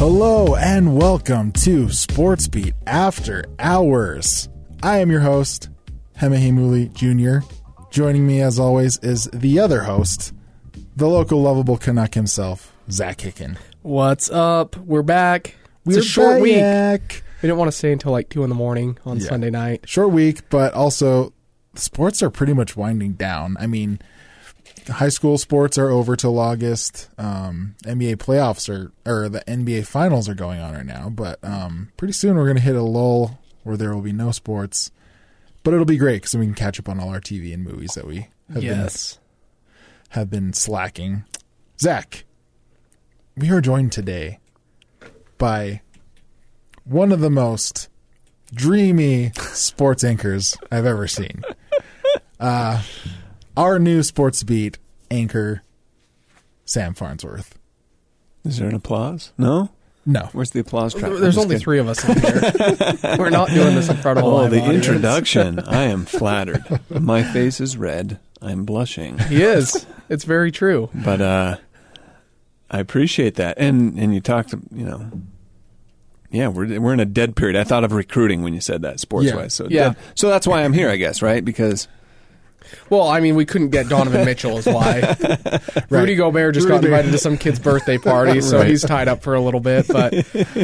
Hello and welcome to Sports Beat After Hours. I am your host, Hema Heimuli Jr. Joining me, as always, is the other host, the local lovable Canuck himself, Zach Hicken. What's up? We're back. We're a short week. We didn't want to stay until like two in the morning on Yeah. Sunday night. Short week, but also sports are pretty much winding down. I mean, high school sports are over till August. Um, NBA playoffs are, or the NBA finals are going on right now. But um, pretty soon we're going to hit a lull where there will be no sports. But it'll be great because we can catch up on all our TV and movies that we have yes. been have been slacking. Zach, we are joined today by one of the most dreamy sports anchors I've ever seen. Uh, our new sports beat anchor, Sam Farnsworth. Is there an applause? No? No, Where's the applause track? There's only three of us in here. We're not doing this in front of a Oh, live the audience. introduction. I am flattered. My face is red. I'm blushing. He is. It's very true. But uh I appreciate that. And and you talked, you know, yeah, we're we're in a dead period. I thought of recruiting when you said that sports Yeah. wise. So Yeah. dead- so that's why I'm here, I guess, right? Because Well, I mean, we couldn't get Donovan Mitchell, is why. Rudy Gobert just got invited to some kid's birthday party, so Right. he's tied up for a little bit. But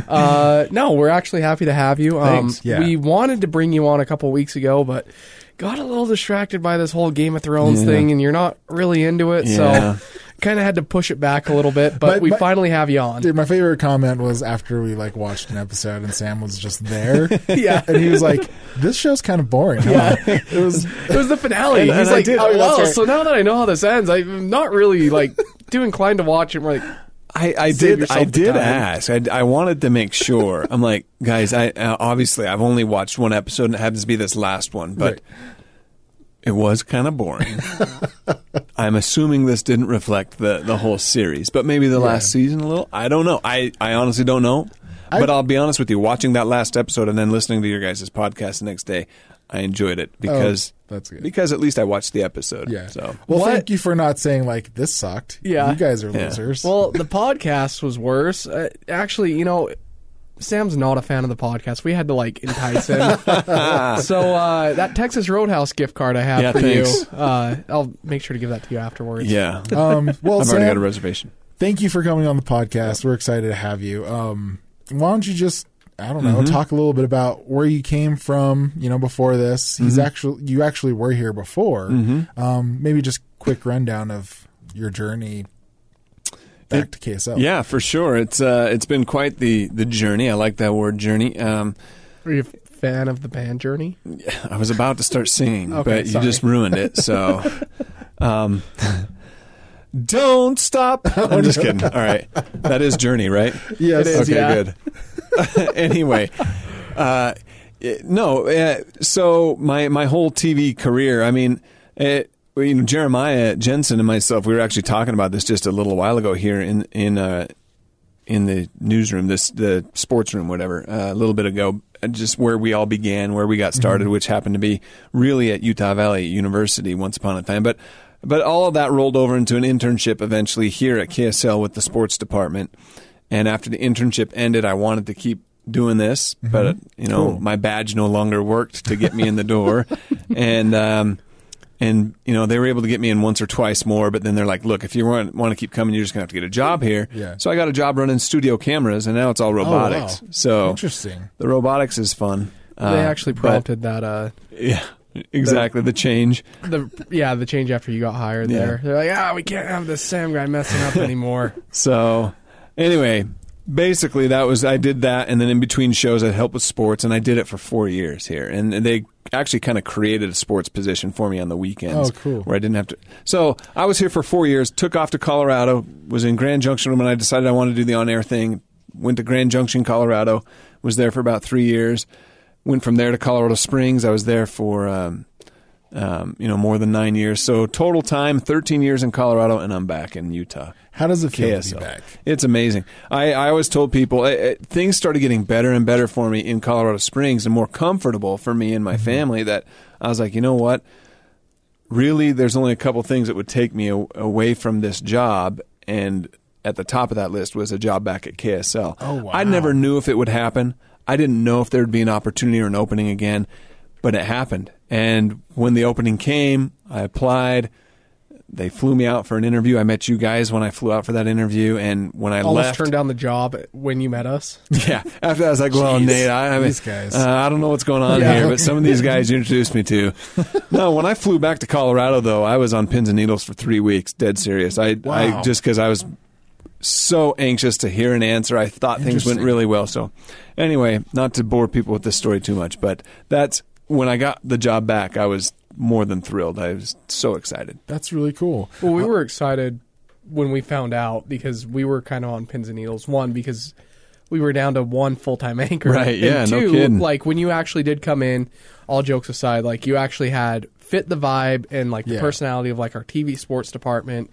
uh, no, we're actually happy to have you. Um, Yeah. We wanted to bring you on a couple weeks ago, but got a little distracted by this whole Game of Thrones Yeah. thing, and you're not really into it, Yeah. so kind of had to push it back a little bit. But My- we my- finally have you on. dude, my favorite comment was after we like watched an episode and Sam was just there, yeah. and he was like, "This show's kind of boring." huh?" Yeah. it was. It was the finale. And- He's and like, did- oh, oh, well, right. so now that I know how this ends, I'm not really like too inclined to watch it. We're like, I, I did. I did time. ask. I, I wanted to make sure. I'm like, guys. I uh, obviously I've only watched one episode, and it happens to be this last one, but Right. It was kind of boring. I'm assuming this didn't reflect the the whole series, but maybe the last season a little. I don't know. I I honestly don't know. I- but I'll be honest with you. Watching that last episode and then listening to your guys' podcast the next day, I enjoyed it because Oh, that's good. because at least I watched the episode. Yeah. So well, What? thank you for not saying like this sucked. Yeah. You guys are Yeah. losers. Well, the podcast was worse. Uh, actually, you know, Sam's not a fan of the podcast. We had to like entice him. so uh, that Texas Roadhouse gift card I have Yeah, for thanks. you, uh, I'll make sure to give that to you afterwards. yeah, um, well, I've already got a reservation. thank you for coming on the podcast. We're excited to have you. Um, why don't you just I don't Mm-hmm. know, talk a little bit about where you came from, you know, before this. He's Mm-hmm. actually you actually were here before. Um, maybe just quick rundown of your journey back to KSL. Yeah, for sure. It's uh, it's been quite the the journey. I like that word journey. Um, Are you a fan of the band Journey? I was about to start singing, Okay, but you just ruined it. So, um, don't stop. I'm just kidding. All right, that is journey, right? Yes. It is, okay, yeah. good. anyway, uh, it- no. Uh, so my my whole TV career. I mean, it, you know, Jeremiah Jensen and myself. We were actually talking about this just a little while ago here in in uh, in the newsroom, this the sports room, whatever, uh, a little bit ago, just where we all began, where we got started, which happened to be really at Utah Valley University once upon a time, but. But all of that rolled over into an internship eventually here at KSL with the sports department. And after the internship ended, I wanted to keep doing this, but uh, you know, Cool. my badge no longer worked to get me in the door, and um, and you know they were able to get me in once or twice more. But then they're like, "Look, if you want want to keep coming, you're just gonna have to get a job here." Yeah. So I got a job running studio cameras, and now it's all robotics. wow. So Interesting. the robotics is fun. they Uh, actually but- prompted that. Uh, yeah, exactly the change. the yeah, the change after you got hired Yeah. there. They're like, ah, we can't have this Sam guy messing up anymore. So anyway, basically that was I did that, and then in between shows I helped with sports, and I did it for four years here, and they actually kind of created a sports position for me on the weekends. Oh, cool. Where I didn't have to. So I was here for four years. Took off to Colorado. Was in Grand Junction when I decided I wanted to do the on-air thing. Went to Grand Junction, Colorado. Was there for about three years. Went from there to Colorado Springs. I was there for. Um, um, you know, more than nine years. So total time, 13 years in Colorado, and I'm back in Utah. How does it feel to KSL. be back? It's amazing. I, I always told people eh, eh, things started getting better and better for me in Colorado Springs and more comfortable for me and my family that I was like, you know what? Really, there's only a couple things that would take me a- away from this job. And at the top of that list was a job back at KSL. Oh, wow. I never knew if it would happen. I didn't know if there'd be an opportunity or an opening again, but it happened. And when the opening came, I applied they flew me out for an interview. I met you guys when I flew out for that interview, and when I Almost left, turned down the job when you met us. yeah. After that, I was like, "Well, Jeez. Nate, I, I mean, These guys. Uh, I don't know what's going on Yeah. here, but some of these guys you introduced me to." no, when I flew back to Colorado, though, I was on pins and needles for three weeks, dead serious. I, I Wow. just because I was so anxious to hear an answer. I thought things went really well. So, anyway, not to bore people with this story too much, but that's when I got the job back. I was more than thrilled. I was so excited. That's really cool. Well, we were excited when we found out because we were kind of on pins and needles. One, because we were down to one full time anchor. Right, And yeah, no two, kidding. like when you actually did come in, all jokes aside, like you actually had fit the vibe and like the Yeah. personality of like our TV sports department.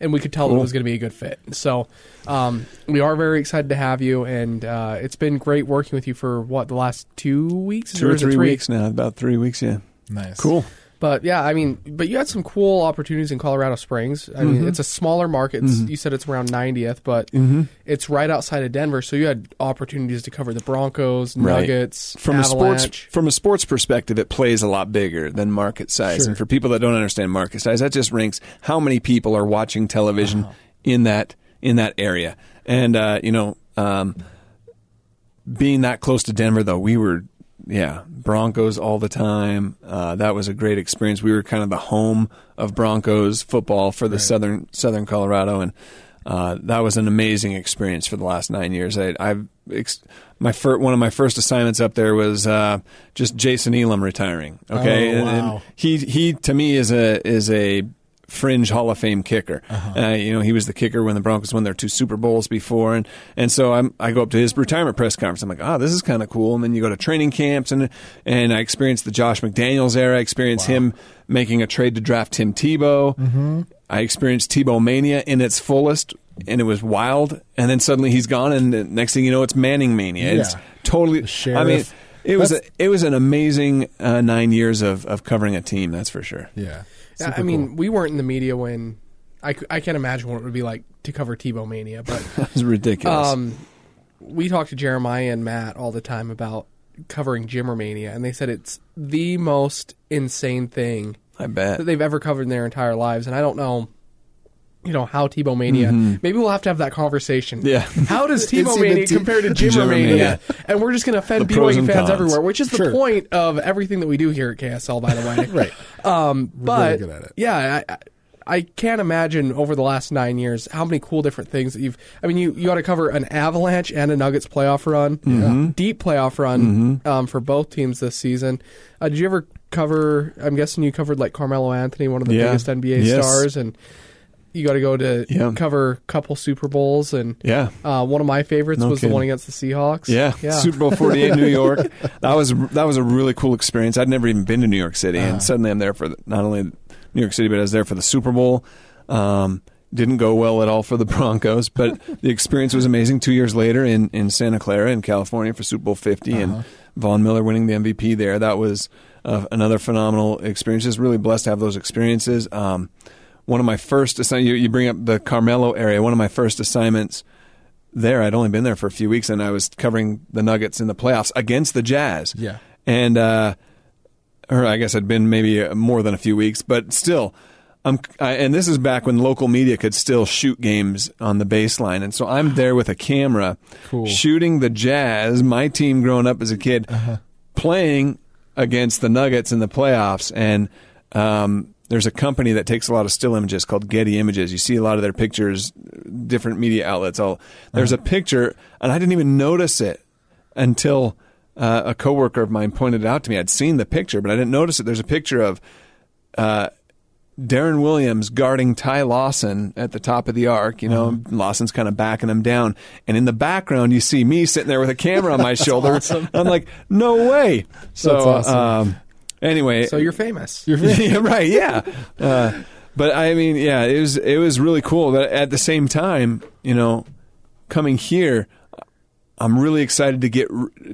And we could tell that it was going to be a good fit. So um, we are very excited to have you, and uh, it's been great working with you for what the last two weeks, Two or is it three weeks now, about three weeks. Yeah, Nice. cool. But yeah, I mean, but you had some cool opportunities in Colorado Springs. I Mm-hmm. mean, it's a smaller market. It's, You said it's around 90th, but Mm-hmm. it's right outside of Denver. So you had opportunities to cover the Broncos, Right. Nuggets, from a sports from a sports perspective, it plays a lot bigger than market size. Sure. And for people that don't understand market size, that just ranks how many people are watching television in that in that area. And uh, you know, um, being that close to Denver, though, we were yeah Broncos all the time. Uh, that was a great experience. We were kind of the home of Broncos football for the southern Southern Colorado, and uh, that was an amazing experience for the last nine years. I, I've ex- my fir- one of my first assignments up there was uh, just Jason Elam retiring. Okay, Oh, And- and he he to me is a is a fringe Hall of Fame kicker. Uh-huh. Uh, you know, he was the kicker when the Broncos won their two Super Bowls before, and and so I'm, I go up to his retirement press conference. I'm like, oh, this is kind of cool. And then you go to training camps, and and I experienced the Josh McDaniels era. I experienced him making a trade to draft Tim Tebow. Mm-hmm. I experienced Tebow mania in its fullest. And it was wild, and then suddenly he's gone, and the next thing you know, it's Manning mania. It's totally. I mean, it was a, it was an amazing uh, nine years of, of covering a team. That's for sure. Yeah. Yeah, Super I mean, cool. we weren't in the media when I, I can't imagine what it would be like to cover Tebow Mania, but It's ridiculous. um, we talk to Jeremiah and Matt all the time about covering Jimmermania, and they said it's the most insane thing I bet. that they've ever covered in their entire lives. And I don't know, you know, how Tebow Mania. Maybe we'll have to have that conversation. Mm-hmm. Yeah. How does Tebow Mania T- compare to Jimmer Mania? And we're just going to offend BYU fans cons. everywhere, which is the point of everything that we do here at KSL, by the way. Right. Um, but it. yeah, I, I- I can't imagine over the last nine years how many cool different things that you've. I mean, you you got to cover an Avalanche and a Nuggets playoff run, Mm-hmm. deep playoff run um, for both teams this season. Uh, did you ever cover? I'm guessing you covered like Carmelo Anthony, one of the Yeah. biggest NBA Yes. stars, and you got to go to Yeah. cover a couple Super Bowls. And Yeah. uh, one of my favorites No was the one against the Seahawks. Yeah. yeah. Super Bowl 48 New York. That was that was a really cool experience. I'd never even been to New York City Uh-huh. and suddenly I'm there for the, not only New York City but I was there for the Super Bowl. Um, didn't go well at all for the Broncos, but the experience was amazing. Two years later in, in Santa Clara in California for Super Bowl 50 and Von Miller winning the MVP there. That was uh, another phenomenal experience. Just really blessed to have those experiences. Um, one of my first assign- you, you bring up the Carmelo area. One of my first assignments there, I'd only been there for a few weeks, and I was covering the Nuggets in the playoffs against the Jazz. Yeah. and uh, or I guess I'd been maybe uh, more than a few weeks, but still. I'm, I, and this is back when local media could still shoot games on the baseline, and so I'm there with a camera, Cool. shooting the Jazz, my team growing up as a kid, playing against the Nuggets in the playoffs. And um, there's a company that takes a lot of still images called Getty Images. You see a lot of their pictures, different media outlets. All there's a picture, and I didn't even notice it until uh, a coworker of mine pointed it out to me. I'd seen the picture, but I didn't notice it. There's a picture of uh, Deron Williams guarding Ty Lawson at the top of the arc. You know, Lawson's kind of backing him down, and in the background you see me sitting there with a camera on my shoulder. I'm like, no way. So, That's awesome. um, anyway, So you're famous. yeah, right, yeah. Uh, but I mean, yeah, it was it was really cool. But at the same time, you know, coming here, I'm really excited to get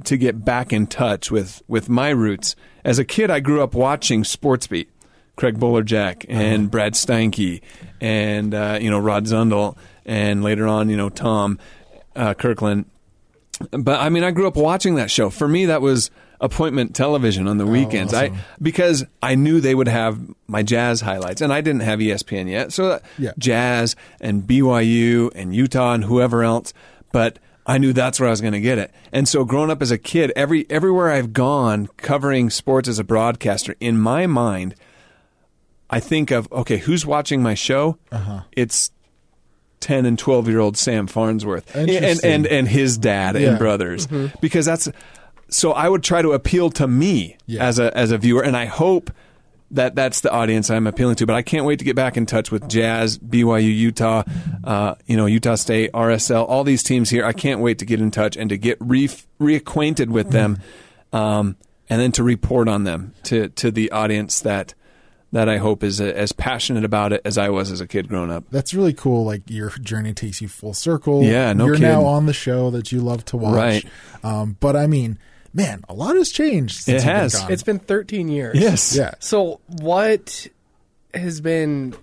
to get back in touch with with my roots. As a kid, I grew up watching Sportsbeat, Craig Bolerjack and Brad Steinke, and uh, you know Rod Zundel, and later on, you know Tom uh, Kirkland. But I mean, I grew up watching that show. For me, that was appointment television on the weekends. I because I knew they would have my jazz highlights, and I didn't have ESPN yet, so Yeah. jazz and BYU and Utah and whoever else. But I knew that's where I was going to get it. And so, growing up as a kid, every everywhere I've gone covering sports as a broadcaster, in my mind, I think of okay, who's watching my show? Uh-huh. It's 10 and 12 year old Sam Farnsworth and, and, and his dad Yeah. and brothers because that's so I would try to appeal to me Yeah. as a as a viewer and I hope that that's the audience I'm appealing to but I can't wait to get back in touch with Jazz BYU Utah uh, you know Utah State RSL all these teams here I can't wait to get in touch and to get re- reacquainted with them um, and then to report on them to to the audience that that I hope is uh, as passionate about it as I was as a kid growing up That's really cool. Like your journey takes you full circle. Yeah, no You're now on the show that you love to watch. Right. Um, but I mean, man, a lot has changed. Since It you've been has. gone. It's been 13 years. yes yeah. So what has been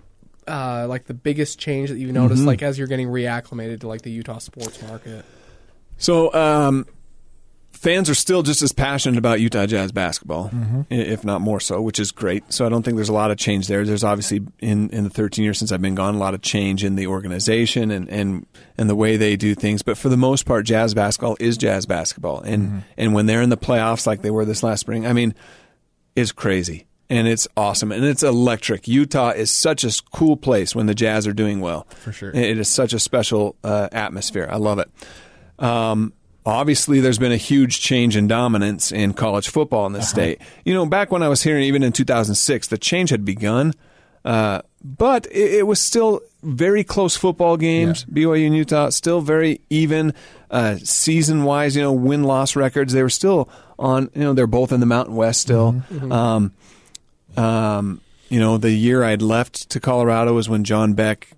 uh, like the biggest change that you've noticed, like as you're getting reacclimated to like the Utah sports market? So, um, fans are still just as passionate about Utah Jazz basketball, i if not more so, which is great. So, I don't think there's a lot of change there. There's obviously in, in the 13 years since I've been gone, a lot of change in the organization and, and, and the way they do things. But for the most part, Jazz basketball is Jazz basketball, and and when they're in the playoffs like they were this last spring, I mean, it's crazy. And it's awesome and it's electric. Utah is such a cool place when the Jazz are doing well. For sure. It is such a special uh, atmosphere. I love it. Um, obviously, there's been a huge change in dominance in college football in this state. You know, back when I was here, even in 2006, the change had begun, uh, but it, it was still very close football games. BYU and Utah still very even uh, season wise. You know, win loss records. They were still on. You know, they're both in the Mountain West still. Um, um, you know, the year I'd left to Colorado was when John Beck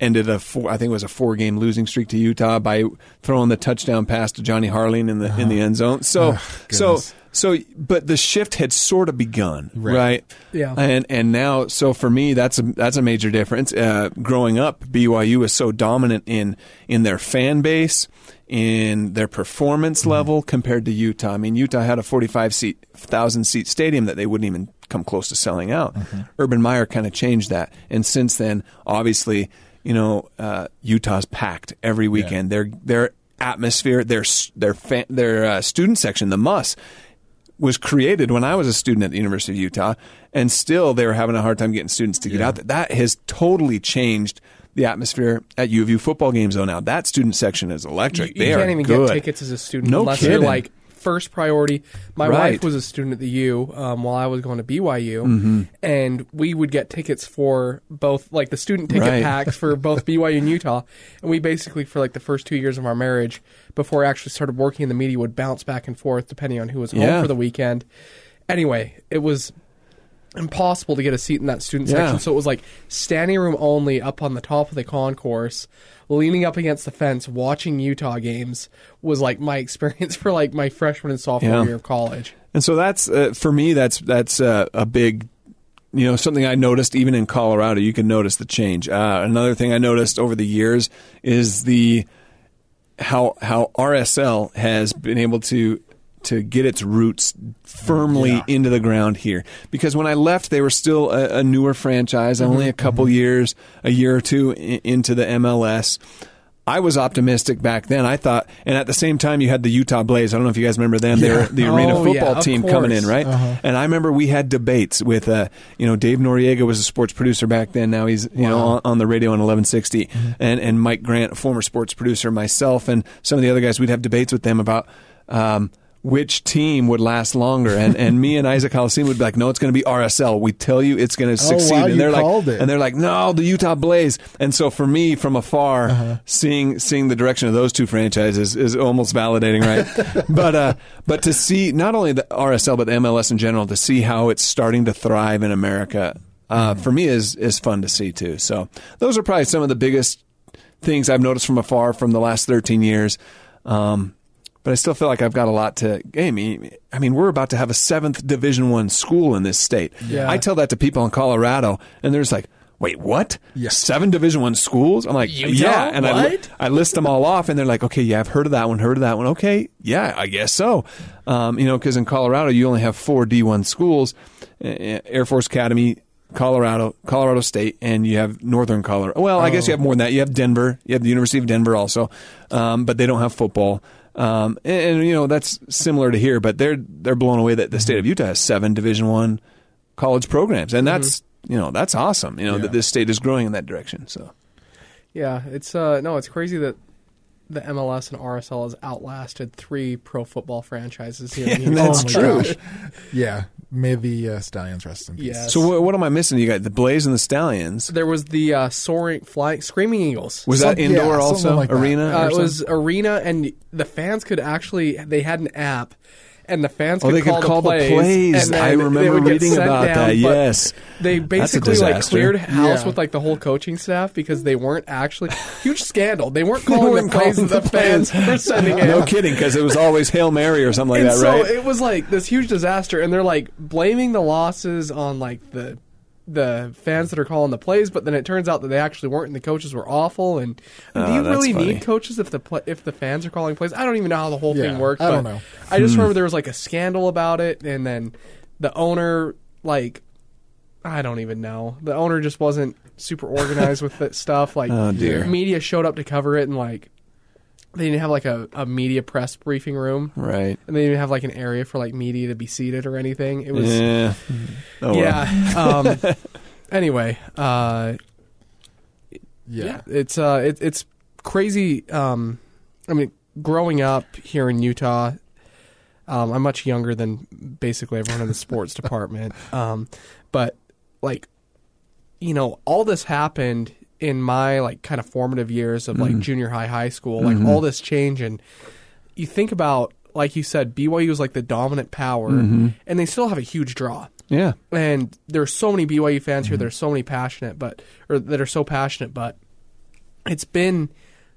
ended a four, I think it was a four game losing streak to Utah by throwing the touchdown pass to Johnny Harline in the in the uh-huh. end zone. So oh, so so but the shift had sort of begun, right? Right. Yeah. And and now so for me that's a that's a major difference. Uh, growing up, BYU was so dominant in in their fan base, in their performance mm-hmm. level compared to Utah. I mean, Utah had a 45 seat thousand seat stadium that they wouldn't even come close to selling out. Mm-hmm. Urban Meyer kind of changed that, and since then, obviously, you know, uh, Utah's packed every weekend. Their their atmosphere, their their fan, their uh, student section, the Muss, was created when I was a student at the University of Utah, and still they were having a hard time getting students to get out there. That has totally changed the atmosphere at U of U football games. Though now that student section is electric. You, you they can't even good. get tickets as a student No unless you're kidding. like first priority. My Right. wife was a student at the U um, while I was going to BYU, Mm-hmm. and we would get tickets for both, like the student ticket Right. packs for both BYU and Utah. And we basically, for like the first two years of our marriage, before I actually started working in the media, would bounce back and forth depending on who was home Yeah. for the weekend. Anyway, it was impossible to get a seat in that student Yeah. section. So it was like standing room only up on the top of the concourse, leaning up against the fence, watching Utah games was like my experience for like my freshman and sophomore Yeah. year of college. And so that's uh, for me. That's that's uh, a big, you know, something I noticed even in Colorado. You can notice the change. Uh, another thing I noticed over the years is the how how RSL has been able to to get its roots firmly into the ground here. Because when I left, they were still a, a newer franchise, only a couple years, a year or two i- into the MLS. I was optimistic back then. I thought, and at the same time, you had the Utah Blaze. I don't know if you guys remember them. They were the arena Oh, yeah, football of team coming in, course. right? And I remember we had debates with, uh, you know, Dave Noriega was a sports producer back then. Now he's, you know, on, on the radio on 1160, and and Mike Grant, a former sports producer, myself, and some of the other guys. We'd have debates with them about. Um, which team would last longer? And and me and Isaac Coliseum would be like, no, it's going to be RSL. We tell you it's going to Oh, wow, succeed. and you they're called like, it. and they're like, no, the Utah Blaze. And so for me, from afar, Uh-huh. seeing seeing the direction of those two franchises is almost validating, right? but uh, but to see not only the RSL but the MLS in general, to see how it's starting to thrive in America, uh, Mm-hmm. for me is is fun to see too. So those are probably some of the biggest things I've noticed from afar from the last 13 years. Um, but I still feel like I've got a lot to. I mean, I mean, we're about to have a seventh Division One school in this state. Yeah. I tell that to people in Colorado, and there's like, "Wait, what? Yeah. Seven Division One schools?" I'm like, Utah? "Yeah," and I, li- I list them all off, and they're like, "Okay, yeah, I've heard of that one, heard of that one. Okay, yeah, I guess so." Um, you know, because in Colorado, you only have four D1 schools: Air Force Academy, Colorado, Colorado State, and you have Northern Colorado. Well, I guess you have more than that. You have Denver. You have the University of Denver also, um, but they don't have football. Um, and, and, you know that's similar to here, but they're they're blown away that the state of Utah has seven Division One college programs, and that's you know that's awesome. You know Yeah. that this state is growing in that direction. So Yeah, it's uh no, it's crazy that the MLS and RSL has outlasted three pro football franchises here. in And that's Oh true. Yeah. May the uh, Stallions rest in peace. Yes. so what, what am I missing? You got the Blaze and the Stallions. There was the uh, soaring, flying, screaming eagles. Was Some- that indoor yeah, also something like that. arena? Uh, it something? was arena, and the fans could actually. They had an app, and the fans Oh, could they could call, call the the plays. plays. and I remember would reading about down, that, yes. they basically like cleared house Yeah. with like the whole coaching staff because they weren't actually huge scandal. They weren't calling weren't the plays calling the the fans plays. were sending in. no kidding, because it was always Hail Mary or something like and that, so right? it was like this huge disaster, and they're like blaming the losses on like the the fans that are calling the plays, but then it turns out that they actually weren't, and the coaches were awful. And do Oh, you really funny. need coaches if the pla if the fans are calling plays? I don't even know how the whole thing Yeah, worked. I don't know. I Hmm. just remember there was like a scandal about it, and then the owner like. I don't even know. The owner just wasn't super organized with that stuff. Like, Oh, dear. media showed up to cover it, and like, they didn't have like a, a media press briefing room right. and they didn't have like an area for like media to be seated or anything. It was Yeah. Oh, well. um, anyway, uh, Yeah. yeah, it's uh, it, it's crazy. Um, I mean, growing up here in Utah, um, I'm much younger than basically everyone in the sports department. Um, but like, you know, all this happened in my like kind of formative years of like mm-hmm. junior high, high school. Like mm-hmm. all this change, and you think about like you said, BYU is like the dominant power, mm-hmm. and they still have a huge draw Yeah. and there's so many BYU fans here. There's so many passionate, but or that are so passionate. But it's been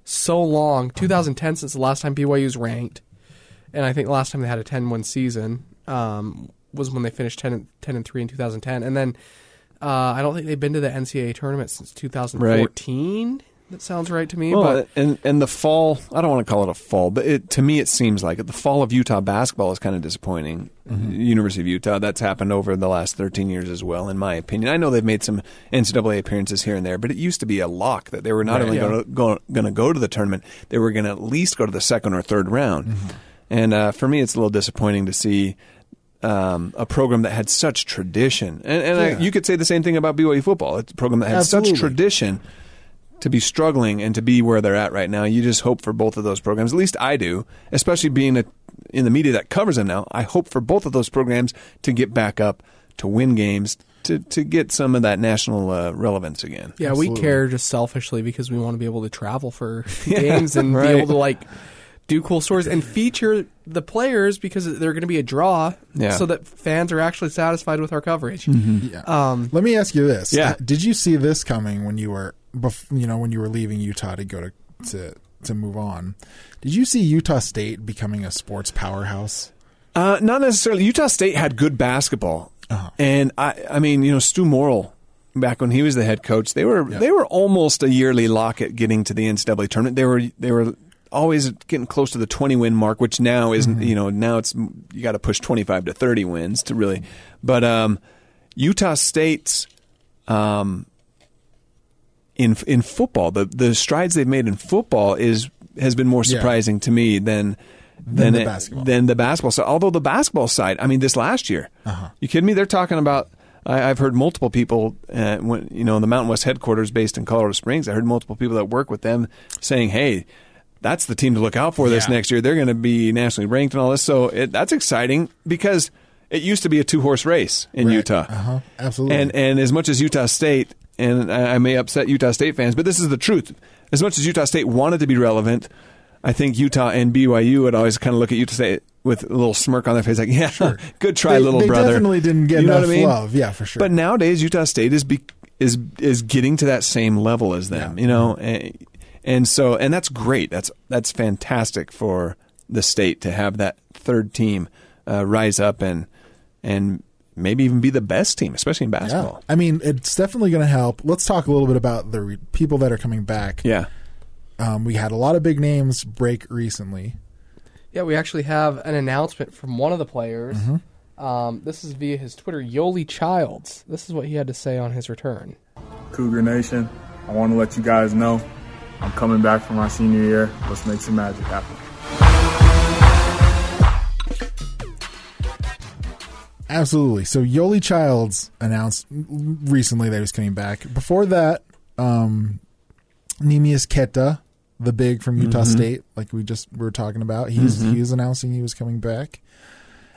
so long, 2010 since the last time BYU's ranked, and I think the last time they had a 10-1 season um, was when they finished 10 and, 10 and three in 2010, and then uh, I don't think they've been to the NCAA tournament since 2014. That sounds right to me. Well, but and and the fall, I don't want to call it a fall, but it, to me it seems like it. The fall of Utah basketball is kind of disappointing. University of Utah, that's happened over the last 13 years as well, in my opinion. I know they've made some NCAA appearances here and there, but it used to be a lock that they were not Right. only Yeah. going to go, going to go to the tournament, they were going to at least go to the second or third round. And uh, for me, it's a little disappointing to see um, a program that had such tradition. And, and I, you could say the same thing about BYU football. It's a program that had such tradition to be struggling and to be where they're at right now. You just hope for both of those programs. At least I do, especially being a, in the media that covers them now. I hope for both of those programs to get back up, to win games, to, to get some of that national uh, relevance again. Yeah, Absolutely. we care just selfishly because we want to be able to travel for games and Right. be able to like do cool stories and feature the players because they're going to be a draw, Yeah. so that fans are actually satisfied with our coverage. Yeah. Um, Let me ask you this. Yeah. Uh, Did you see this coming when you were, bef- you know, when you were leaving Utah to go to, to, to move on? Did you see Utah State becoming a sports powerhouse? Uh, not necessarily. Utah State had good basketball, Uh-huh. and I, I mean, you know, Stu Morrill, back when he was the head coach, they were they were almost a yearly lock at getting to the NCAA tournament. They were they were always getting close to the twenty win mark, which now is Mm-hmm. you know now it's you got to push twenty five to thirty wins to really. But um, Utah State's um, in in football, the the strides they've made in football is has been more Yeah. surprising to me than Than the it- basketball. than the basketball side. Although the basketball side, I mean, this last year, Uh-huh. you kidding me? They're talking about. I, I've heard multiple people, uh, when you know, in the Mountain West headquarters based in Colorado Springs. I heard multiple people that work with them saying, "Hey, that's the team to look out for this Yeah. next year. They're going to be nationally ranked and all this." So it, that's exciting because it used to be a two horse race in Right. Utah. Uh-huh. Absolutely. And and as much as Utah State, and I, I may upset Utah State fans, but this is the truth. As much as Utah State wanted to be relevant, I think Utah and BYU would always kind of look at Utah State with a little smirk on their face, like, "Yeah, good try, They- little they brother." definitely didn't get you know enough what I mean? love. Yeah, for sure. But nowadays, Utah State is be, is is getting to that same level as them. Yeah. You know, and, and so and that's great. That's that's fantastic for the state to have that third team uh, rise up and and maybe even be the best team, especially in yeah. basketball. I mean, it's definitely going to help. Let's talk a little bit about the re- people that are coming back. Yeah. Um, we had a lot of big names break recently. Yeah, we actually have an announcement from one of the players. Um, this is via his Twitter, Yoli Childs. This is what he had to say on his return. Cougar Nation, I want to let you guys know I'm coming back for my senior year. Let's make some magic happen. Absolutely. So Yoli Childs announced recently that he was coming back. Before that, um, Neemias Queta, the big from Utah State, like we just were talking about, he's he was announcing he was coming back.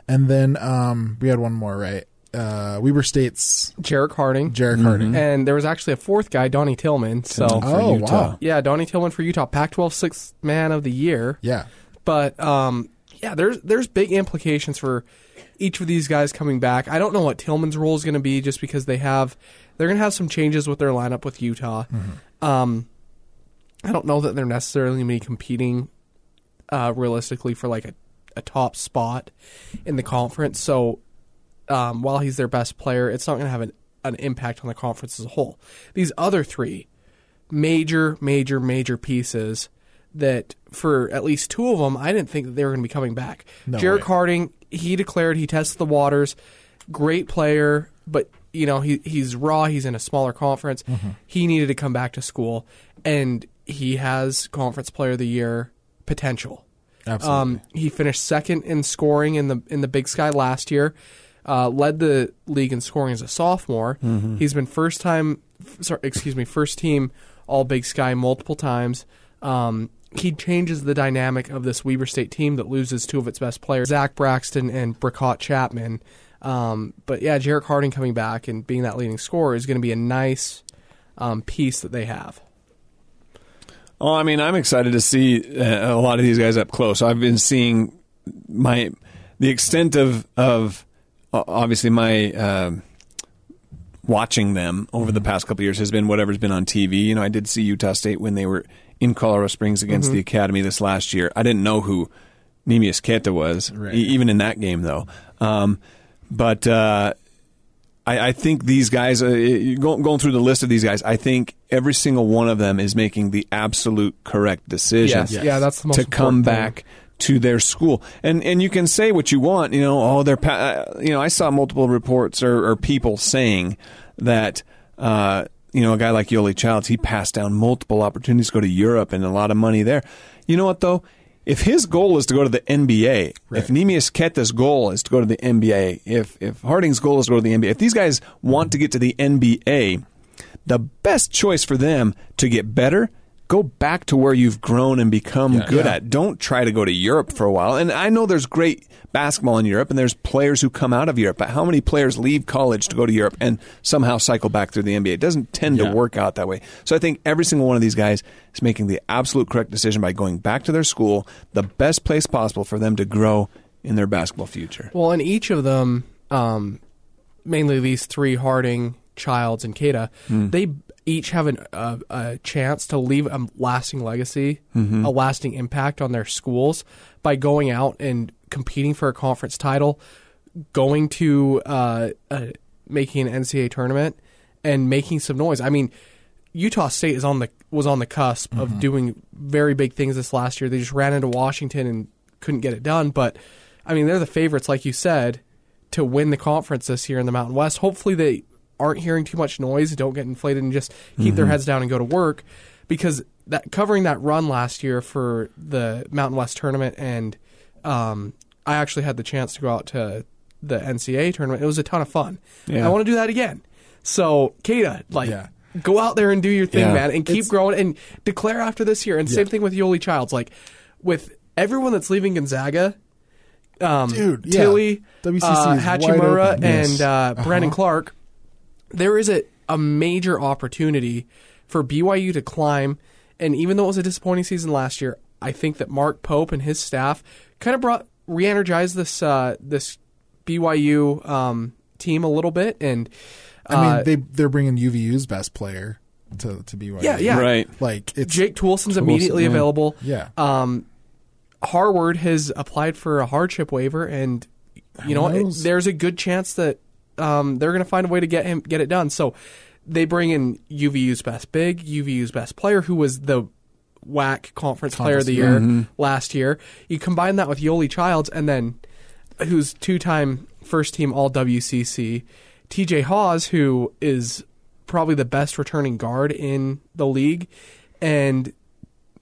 And then um, we had one more, right? Uh, Weber State's Jerrick Harding. Jerrick Harding. And there was actually a fourth guy, Donnie Tillman. So, Tillman. for Oh Utah. wow! yeah, Donnie Tillman for Utah, Pac-12 Sixth Man of the Year. Yeah, But um, yeah, there's there's big implications for each of these guys coming back. I don't know what Tillman's role is going to be, just because they have they're going to have some changes with their lineup with Utah. Um, I don't know that they're necessarily going to be competing uh, realistically for like a, a top spot in the conference. So um, while he's their best player, it's not going to have an, an impact on the conference as a whole. These other three major, major, major pieces that for at least two of them, I didn't think that they were going to be coming back. No Jerrick way. Harding, he declared he tested the waters, great player, but you know he he's raw. He's in a smaller conference. Mm-hmm. He needed to come back to school, and he has conference player of the year potential. absolutely. Um, he finished second in scoring in the in the Big Sky last year. Uh, led the league in scoring as a sophomore. He's been first time, sorry, excuse me, first team All Big Sky multiple times. Um, he changes the dynamic of this Weber State team that loses two of its best players, Zach Braxton and Brekkott Chapman. Um, but yeah, Jerrick Harding coming back and being that leading scorer is going to be a nice um, piece that they have. Oh, I mean, I'm excited to see uh, a lot of these guys up close. I've been seeing my the extent of of obviously my um watching them over the past couple of years has been whatever's been on TV. You know, I did see Utah State when they were in Colorado Springs against the Academy this last year. I didn't know who Neemias Queta was, Right. e- even in that game though. Um, but uh, I, I think these guys, uh, you go, going through the list of these guys, I think every single one of them is making the absolute correct decision Yes. Yeah, that's the most to come back. thing. To their school. And and you can say what you want, you know, oh, they're, pa- uh, you know, I saw multiple reports or, or people saying that, uh, you know, a guy like Yoli Childs, he passed down multiple opportunities to go to Europe and a lot of money there. You know what, though? If his goal is to go to the NBA, if Neemias Queta's goal is to go to the NBA, if if Harding's goal is to go to the NBA, if these guys want to get to the NBA, the best choice for them to get better go back to where you've grown and become Yeah. good Yeah. at. Don't try to go to Europe for a while. And I know there's great basketball in Europe and there's players who come out of Europe, but how many players leave college to go to Europe and somehow cycle back through the NBA? It doesn't tend Yeah. to work out that way. So I think every single one of these guys is making the absolute correct decision by going back to their school, the best place possible for them to grow in their basketball future. Well, and each of them, um, mainly these three, Harding, Childs, and Queta, they each have an, a, a chance to leave a lasting legacy, a lasting impact on their schools by going out and competing for a conference title, going to uh, uh, making an NCAA tournament, and making some noise. I mean, Utah State is on the was on the cusp of doing very big things this last year. They just ran into Washington and couldn't get it done. But I mean, they're the favorites, like you said, to win the conference this year in the Mountain West. Hopefully, they aren't hearing too much noise, don't get inflated, and just keep their heads down and go to work. Because that covering that run last year for the Mountain West tournament, and um, I actually had the chance to go out to the NCAA tournament. It was a ton of fun. Yeah. I want to do that again. So, Queta, like, Yeah. go out there and do your thing, Yeah. man, and keep It's- growing and declare after this year. And same thing with Yoli Childs. Like, with everyone that's leaving Gonzaga, um, Dude, yeah. Tillie, WCC uh, Hachimura, open. and uh, Brandon Uh-huh. Clark, there is a, a major opportunity for BYU to climb. And even though it was a disappointing season last year, I think that Mark Pope and his staff kind of brought re-energized this uh, this BYU um, team a little bit. And I mean, uh, they they're bringing UVU's best player to to BYU. Yeah, yeah. Right. Like it's Jake Toolson's Toolson, immediately yeah. available. Yeah. Um, Harward has applied for a hardship waiver, and you know Who it, there's a good chance that um, they're going to find a way to get him get it done. So they bring in UVU's best big, UVU's best player, who was the WAC Conference Player of the Year Mm-hmm. last year. You combine that with Yoli Childs, and then who's two time first team All WCC, TJ Haws, who is probably the best returning guard in the league, and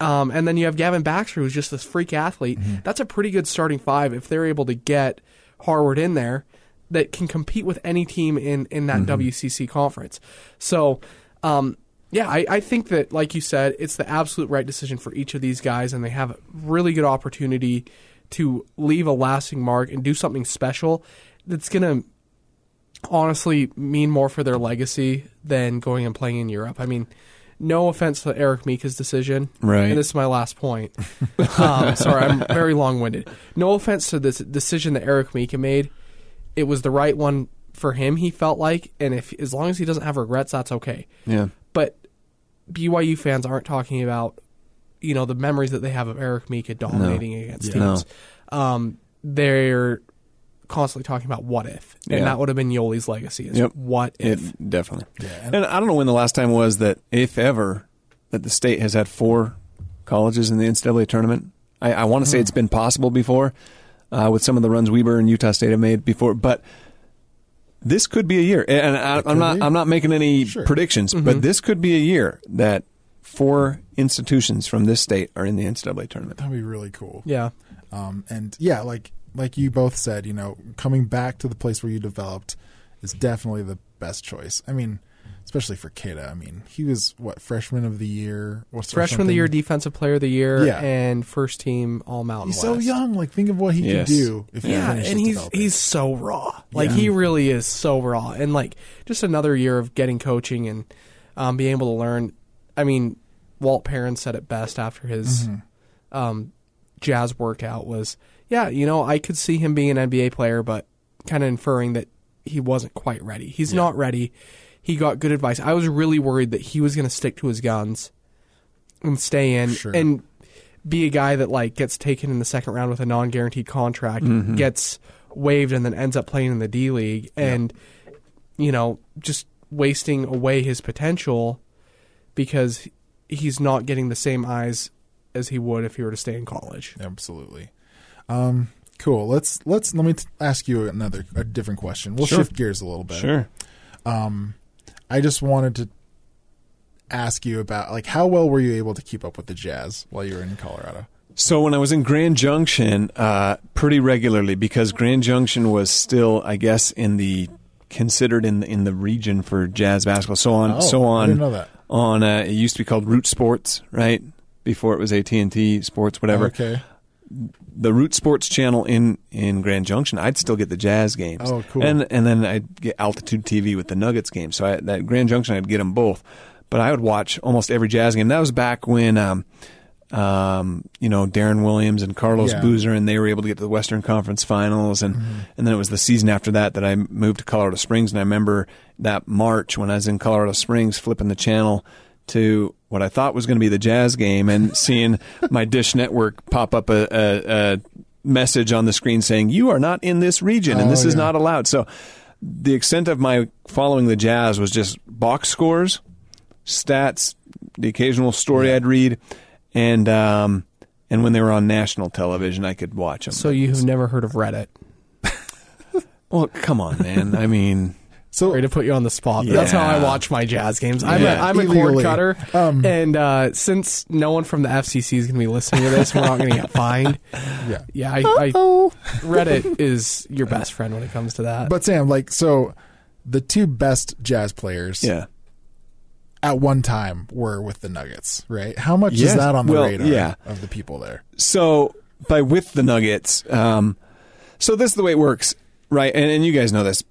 um, and then you have Gavin Baxter, who's just this freak athlete. That's a pretty good starting five if they're able to get Harward in there that can compete with any team in, in that WCC conference. So, um, yeah, I, I think that, like you said, it's the absolute right decision for each of these guys, and they have a really good opportunity to leave a lasting mark and do something special that's going to honestly mean more for their legacy than going and playing in Europe. I mean, no offense to Eric Mika's decision. Right. And this is my last point. um, sorry, I'm very long winded. No offense to this decision that Eric Mika made. It was the right one for him, he felt like. And if as long as he doesn't have regrets, that's okay. Yeah. But BYU fans aren't talking about, you know, the memories that they have of Eric Mika dominating against Yeah. teams. Um, they're constantly talking about what if, and Yeah. that would have been Yoli's legacy. Is Yep. what if? It definitely. and- and, I don't know when the last time was that, if ever, that the state has had four colleges in the NCAA tournament. I, I want to say Hmm. it's been possible before, uh, with some of the runs Weber and Utah State have made before, but this could be a year. And I, I'm not. be. I'm not making any Sure. predictions, Mm-hmm. but this could be a year that four institutions from this state are in the NCAA tournament. that'd be really cool. Yeah. Um, and yeah, like like you both said, you know, coming back to the place where you developed is definitely the best choice. I mean, especially for Queta. I mean, he was what freshman of the year, or Freshman of the year, defensive player of the year, Yeah. and first team All Mountain He's so young. Like, think of what he Yes. could do if Yeah, finishes and he's developing. he's so raw. Like Yeah. he really is so raw, and like just another year of getting coaching and um, being able to learn. I mean, Walt Perrin said it best after his Mm-hmm. um, jazz workout was, yeah, you know, I could see him being an NBA player, but kind of inferring that he wasn't quite ready. He's not ready. He got good advice. I was really worried that he was going to stick to his guns and stay in Sure. and be a guy that like gets taken in the second round with a non-guaranteed contract, Mm-hmm. gets waived, and then ends up playing in the D League, and you know just wasting away his potential because he's not getting the same eyes as he would if he were to stay in college. Absolutely. Um, cool. Let's let's let me t- ask you another a different question. We'll Sure. shift gears a little bit. Sure. I just wanted to ask you about like how well were you able to keep up with the Jazz while you were in Colorado? So when I was in Grand Junction, uh, pretty regularly because Grand Junction was still, I guess, in the considered in the, in the region for jazz basketball. So on, Oh, so on, didn't know that. on. Uh, it used to be called Root Sports, right? Before it was AT and T Sports, whatever. Okay. The Root Sports channel in in Grand Junction, I'd still get the Jazz games. Oh, cool. And and then I'd get Altitude TV with the Nuggets games. So I, that Grand Junction, I'd get them both. But I would watch almost every Jazz game. That was back when. Um, um, you know Deron Williams and Carlos Yeah. Boozer, and they were able to get to the Western Conference Finals, and Mm-hmm. and then it was the season after that that I moved to Colorado Springs, and I remember that March when I was in Colorado Springs, flipping the channel to what I thought was going to be the Jazz game, and seeing my Dish Network pop up a, a, a message on the screen saying you are not in this region, and Oh, this is yeah. not allowed. So the extent of my following the Jazz was just box scores, stats, the occasional story I'd read, and um, and when they were on national television, I could watch them. So you've never heard of Reddit? well, come on, man. I mean, So Sorry to put you on the spot. But That's how I watch my jazz games. I'm Yeah. a, I'm a cord cutter, Um, and uh, since no one from the FCC is going to be listening to this, we're not going to get fined. yeah. Yeah, I, I, Reddit is your best friend when it comes to that. But Sam, like, so the two best jazz players yeah. at one time were with the Nuggets, right? How much Yes. is that on the Well, radar yeah. of the people there? So by with the Nuggets, um, so this is the way it works, right? And, and you guys know this.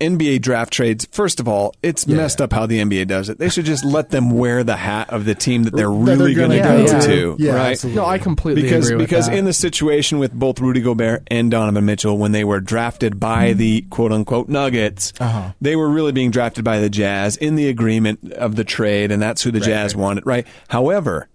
NBA draft trades. First of all, it's Yeah. messed up how the NBA does it. They should just let them wear the hat of the team that they're really going to go go to, Yeah, right? absolutely. no, I completely because agree with because that. in the situation with both Rudy Gobert and Donovan Mitchell when they were drafted by the quote unquote Nuggets, Uh-huh. they were really being drafted by the Jazz in the agreement of the trade, and that's who the Jazz right. wanted, right? However,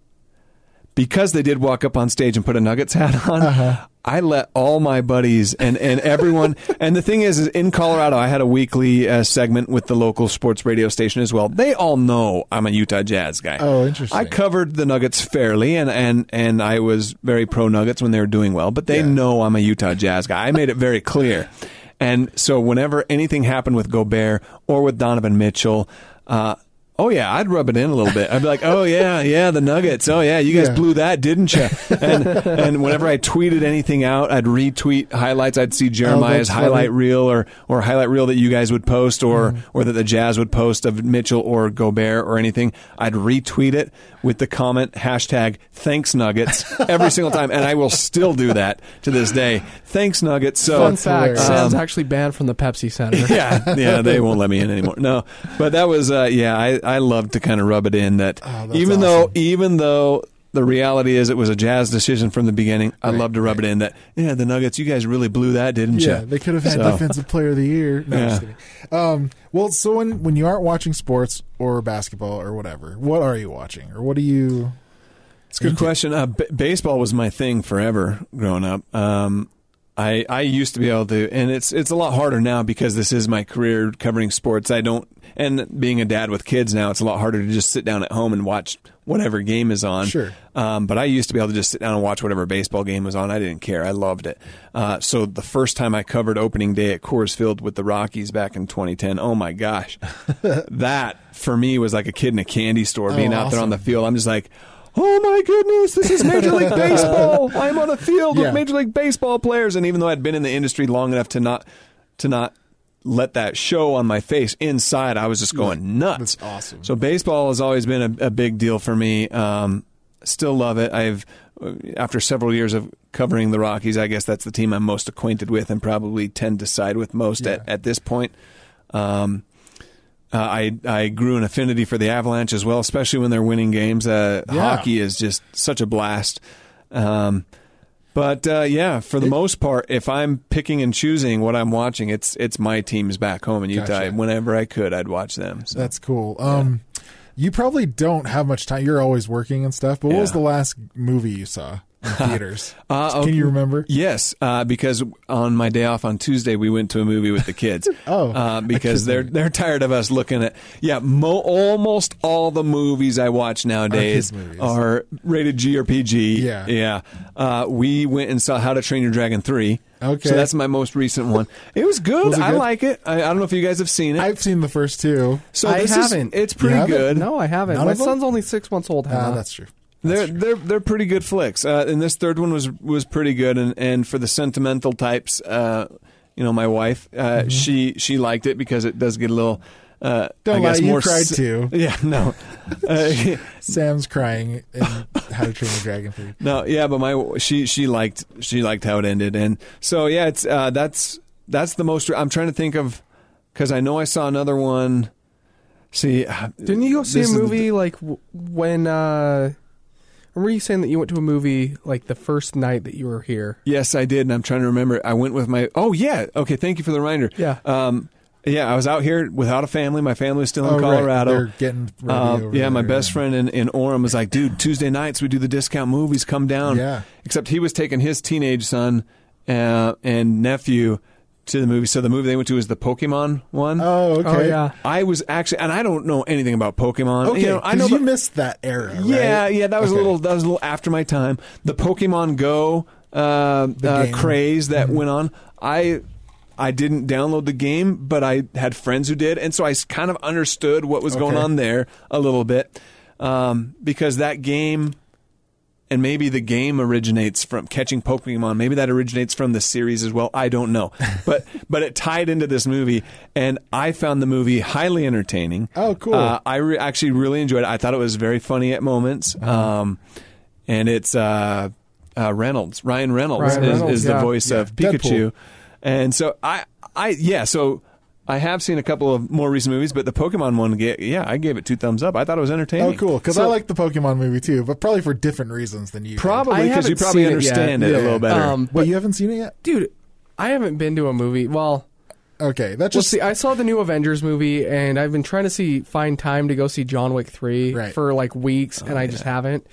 because they did walk up on stage and put a Nuggets hat on, Uh-huh. I let all my buddies and, and everyone. and the thing is, is, in Colorado, I had a weekly uh, segment with the local sports radio station as well. They all know I'm a Utah Jazz guy. Oh, interesting. I covered the Nuggets fairly, and, and, and I was very pro Nuggets when they were doing well, but they Yeah. know I'm a Utah Jazz guy. I made it very clear. And so whenever anything happened with Gobert or with Donovan Mitchell, uh, oh yeah, I'd rub it in a little bit. I'd be like, oh yeah, yeah, the Nuggets. Oh yeah, you guys Yeah. blew that, didn't you? And and whenever I tweeted anything out, I'd retweet highlights. I'd see Jeremiah's that's highlight funny. reel or or highlight reel that you guys would post or or that the Jazz would post of Mitchell or Gobert or anything. I'd retweet it with the comment hashtag Thanks Nuggets every single time, and I will still do that to this day. Thanks Nuggets. So Fun fact: hilarious. Sam's Um, actually banned from the Pepsi Center. yeah, yeah, they won't let me in anymore. No, but that was, uh, yeah, I, I love to kind of rub it in that Oh, even though, even though the reality is it was a Jazz decision from the beginning, I Right, love to rub it in that, yeah, the Nuggets, you guys really blew that, didn't you? Yeah, they could have had So- defensive player of the year. No, Yeah. Um, well, so when when you aren't watching sports or basketball or whatever, what are you watching or what do you? It's a good question. Uh, b- baseball was my thing forever growing up. Um, I I used to be able to, and it's it's a lot harder now because this is my career covering sports. I don't, and being a dad with kids now, it's a lot harder to just sit down at home and watch whatever game is on. Sure. Um, but I used to be able to just sit down and watch whatever baseball game was on. I didn't care. I loved it. Uh, so the first time I covered opening day at Coors Field with the Rockies back in 2010, oh my gosh, that for me was like a kid in a candy store Oh, being out there on the field. I'm just like, oh my goodness, this is Major League Baseball. I'm on a field Yeah. with Major League Baseball players. And even though I'd been in the industry long enough to not to not let that show on my face inside, I was just going nuts. That's awesome. So baseball has always been a, a big deal for me. Um, still love it. I've after several years of covering the Rockies, I guess that's the team I'm most acquainted with and probably tend to side with most Yeah. at, at this point. Um, uh, I I grew an affinity for the Avalanche as well, especially when they're winning games. Uh, Yeah. Hockey is just such a blast. Um, but uh, yeah, for the most part, if I'm picking and choosing what I'm watching, it's it's my teams back home in Utah. Gotcha. Whenever I could, I'd watch them. So. That's cool. Um, you probably don't have much time. You're always working and stuff. But what was the last movie you saw theaters? Uh, Can you remember? Yes, uh, because on my day off on Tuesday, we went to a movie with the kids. Oh, uh, because they're they're tired of us looking at. Yeah, mo- almost all the movies I watch nowadays kids' are rated G or PG. Yeah. yeah. Uh, we went and saw How to Train Your Dragon three. Okay. so that's my most recent one. It was good. Was it I like it. I, I don't know if you guys have seen it. I've seen the first two. so I haven't. it's pretty haven't? good. No, I haven't. None My son's only six months old. Ah, Hannah. that's true. They're they're they're pretty good flicks, uh, and this third one was was pretty good. And, and for the sentimental types, uh, you know, my wife, uh, Mm-hmm. she she liked it because it does get a little Uh, Don't I lie, guess you more cried s- too. Yeah, no, uh, Sam's crying in How to Train Your Dragon for no, yeah, but my she she liked she liked how it ended, and so yeah, it's uh, that's that's the most. I'm trying to think of because I know I saw another one. See, Didn't you go see a is the- movie like when? uh Remember you saying that you went to a movie like the first night that you were here? Yes, I did, and I'm trying to remember. I went with my. Oh yeah, okay. Thank you for the reminder. Yeah. Um, yeah, I was out here without a family. My family was still in Oh, right. Colorado. They're getting ready over yeah, my best yeah. friend in, in Orem was like, dude, Tuesday nights we do the discount movies. Come down. Yeah. Except he was taking his teenage son uh, and nephew to the movie. So the movie they went to was the Pokemon one. Oh, okay. Oh yeah. I was actually, and I don't know anything about Pokemon. Okay, you know, I 'cause know you the- missed that era. yeah, right? yeah, that was a little that was a little after my time. The Pokemon Go uh, uh, game. Mm-hmm. craze that went on. I I didn't download the game, but I had friends who did, and so I kind of understood what was going on there a little bit um, because that game. And maybe the game originates from catching Pokemon. Maybe that originates from the series as well. I don't know, but but it tied into this movie, and I found the movie highly entertaining. Oh, cool. Uh, I re- actually really enjoyed it. I thought it was very funny at moments. Uh-huh. Um, and it's uh, uh, Reynolds, Ryan Reynolds, Ryan is, Reynolds, is the yeah. voice Yeah, of Pikachu. Deadpool. And so I, I yeah, so I have seen a couple of more recent movies, but the Pokemon one, yeah, I gave it two thumbs up. I thought it was entertaining. Oh, cool. Because So- I like the Pokemon movie too, but probably for different reasons than you. probably because you probably seen it understand it, Yeah. a little better. Um, Wait, you haven't seen it yet? dude, I haven't been to a movie. Well, Okay, that well, just see, I saw the new Avengers movie, and I've been trying to see find time to go see John Wick three Right. for like weeks, and I just haven't.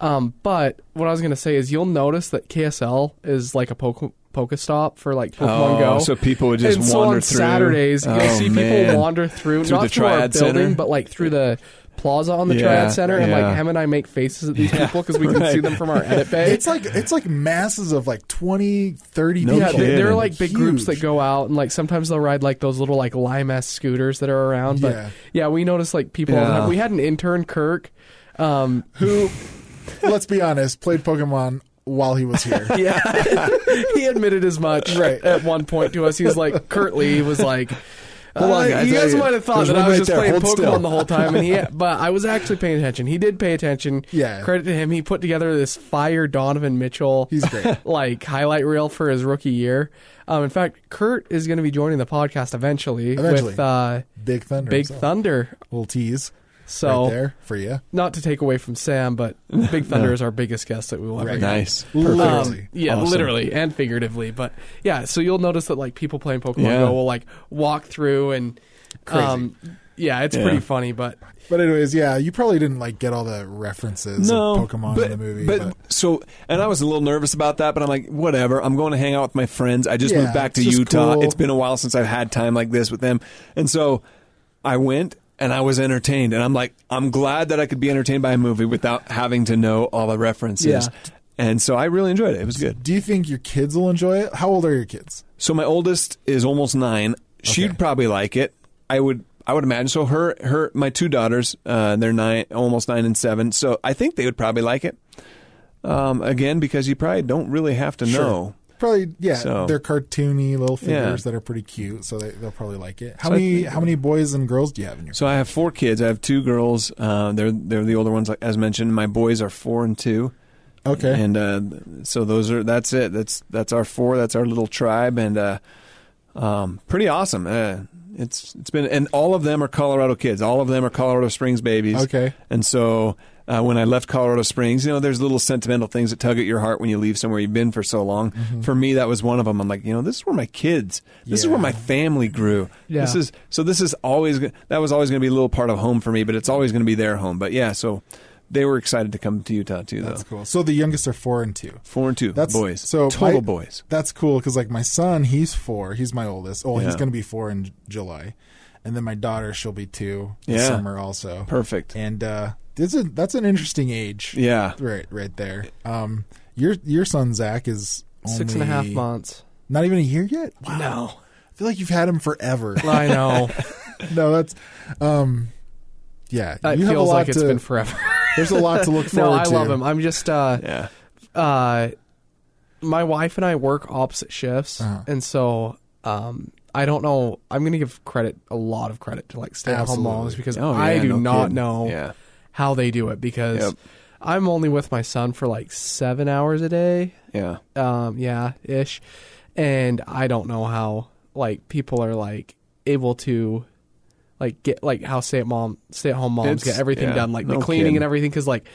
Um, but what I was gonna say is, you'll notice that KSL is like a Poke Pokestop for like Pokemon Oh, Go. so people would just and so wander on through. Saturdays, you'll Oh, see man. people wander through, Through not the through our building, Center? but like through the plaza on the Yeah, Triad Center, and yeah. like Hem and I make faces at these people because we can right. see them from our edit bay. it's like it's like masses of like 20, 30 No people. yeah, they, they're like big groups that go out and like sometimes they'll ride like those little like lime s scooters that are around. But Yeah. yeah, we noticed like people. Yeah. We had an intern, Kirk. Um, who, let's be honest, played Pokemon while he was here. yeah, he admitted as much Right. at one point to us. He was like, curtly, he was like. Hold on, uh, guys. you guys might have thought there's that I was right just there. playing Hold Pokemon still. the whole time, and he, but I was actually paying attention. He did pay attention. Yeah. credit to him. He put together this fire Donovan Mitchell. He's great. like highlight reel for his rookie year. Um, in fact, Kurt is going to be joining the podcast eventually, Eventually. with uh, Big Thunder. Big himself. Thunder. Little tease So, right there for you. not to take away from Sam, but Big Thunder is our biggest guest that we will ever Right. get. nice. Literally. Um, yeah, Awesome. literally and figuratively. But yeah, so you'll notice that like people playing Pokemon Yeah. Go will like walk through and Crazy. um, yeah, it's Yeah. pretty funny. But But anyways, yeah, you probably didn't like get all the references no, of Pokemon but, in the movie. But, But, so, and I was a little nervous about that, but I'm like, whatever. I'm going to hang out with my friends. I just Yeah, moved back to it's Utah. cool. It's been a while since I've had time like this with them, and so I went and I was entertained. And I'm like, I'm glad that I could be entertained by a movie without having to know all the references. Yeah. And so I really enjoyed it. It was good. do you think your kids will enjoy it? How old are your kids? So my oldest is almost nine. She'd probably like it. I would. I would imagine. So her, her, my two daughters, uh, they're nine, almost nine and seven. So I think they would probably like it. Um, again, because you probably don't really have to Sure. know. Probably, yeah. So- they're cartoony little Yeah. figures that are pretty cute, so they, they'll probably like it. How So many think- how many boys and girls do you have in your? So I have four kids. I have two girls. Uh, they're they're the older ones, as mentioned. My boys are four and two. Okay, And uh, so those are that's it. That's that's our four. That's our little tribe, and uh, um, pretty awesome. Uh, it's it's been and all of them are Colorado kids. All of them are Colorado Springs babies. Okay. And so uh, when I left Colorado Springs, you know, there's little sentimental things that tug at your heart when you leave somewhere you've been for so long. For me, that was one of them. I'm like, you know, this is where my kids, this is where my family grew. Yeah. This is so. This is always that was always going to be a little part of home for me, but it's always going to be their home. But yeah, so they were excited to come to Utah too, though. that's cool. So the youngest are four and two. Four and two That's boys. So total my- boys. That's cool because like my son, he's four. He's my oldest. Oh, he's going to be four in July, and then my daughter, she'll be two Yeah. summer also. Perfect. And uh, this is that's an interesting age. Yeah. right, right there. Um, your your son Zach is six and a half months. Not even a year yet. Wow. No, I feel like you've had him forever. I know. no, that's um, yeah. it you have a lot like it's to, been forever. There's a lot to look forward. no, forward I to. love him. I'm just uh, Yeah. uh, my wife and I work opposite shifts, Uh-huh. and so um, I don't know. I'm going to give credit, a lot of credit to like stay at home moms because Oh, I do no not kidding. know Yeah. How they do it because Yep. I'm only with my son for like seven hours a day. Yeah. Um, yeah, ish. And I don't know how like people are like able to like get like how stay at mom stay at home moms It's- get everything yeah, done like the cleaning kidding. and everything because like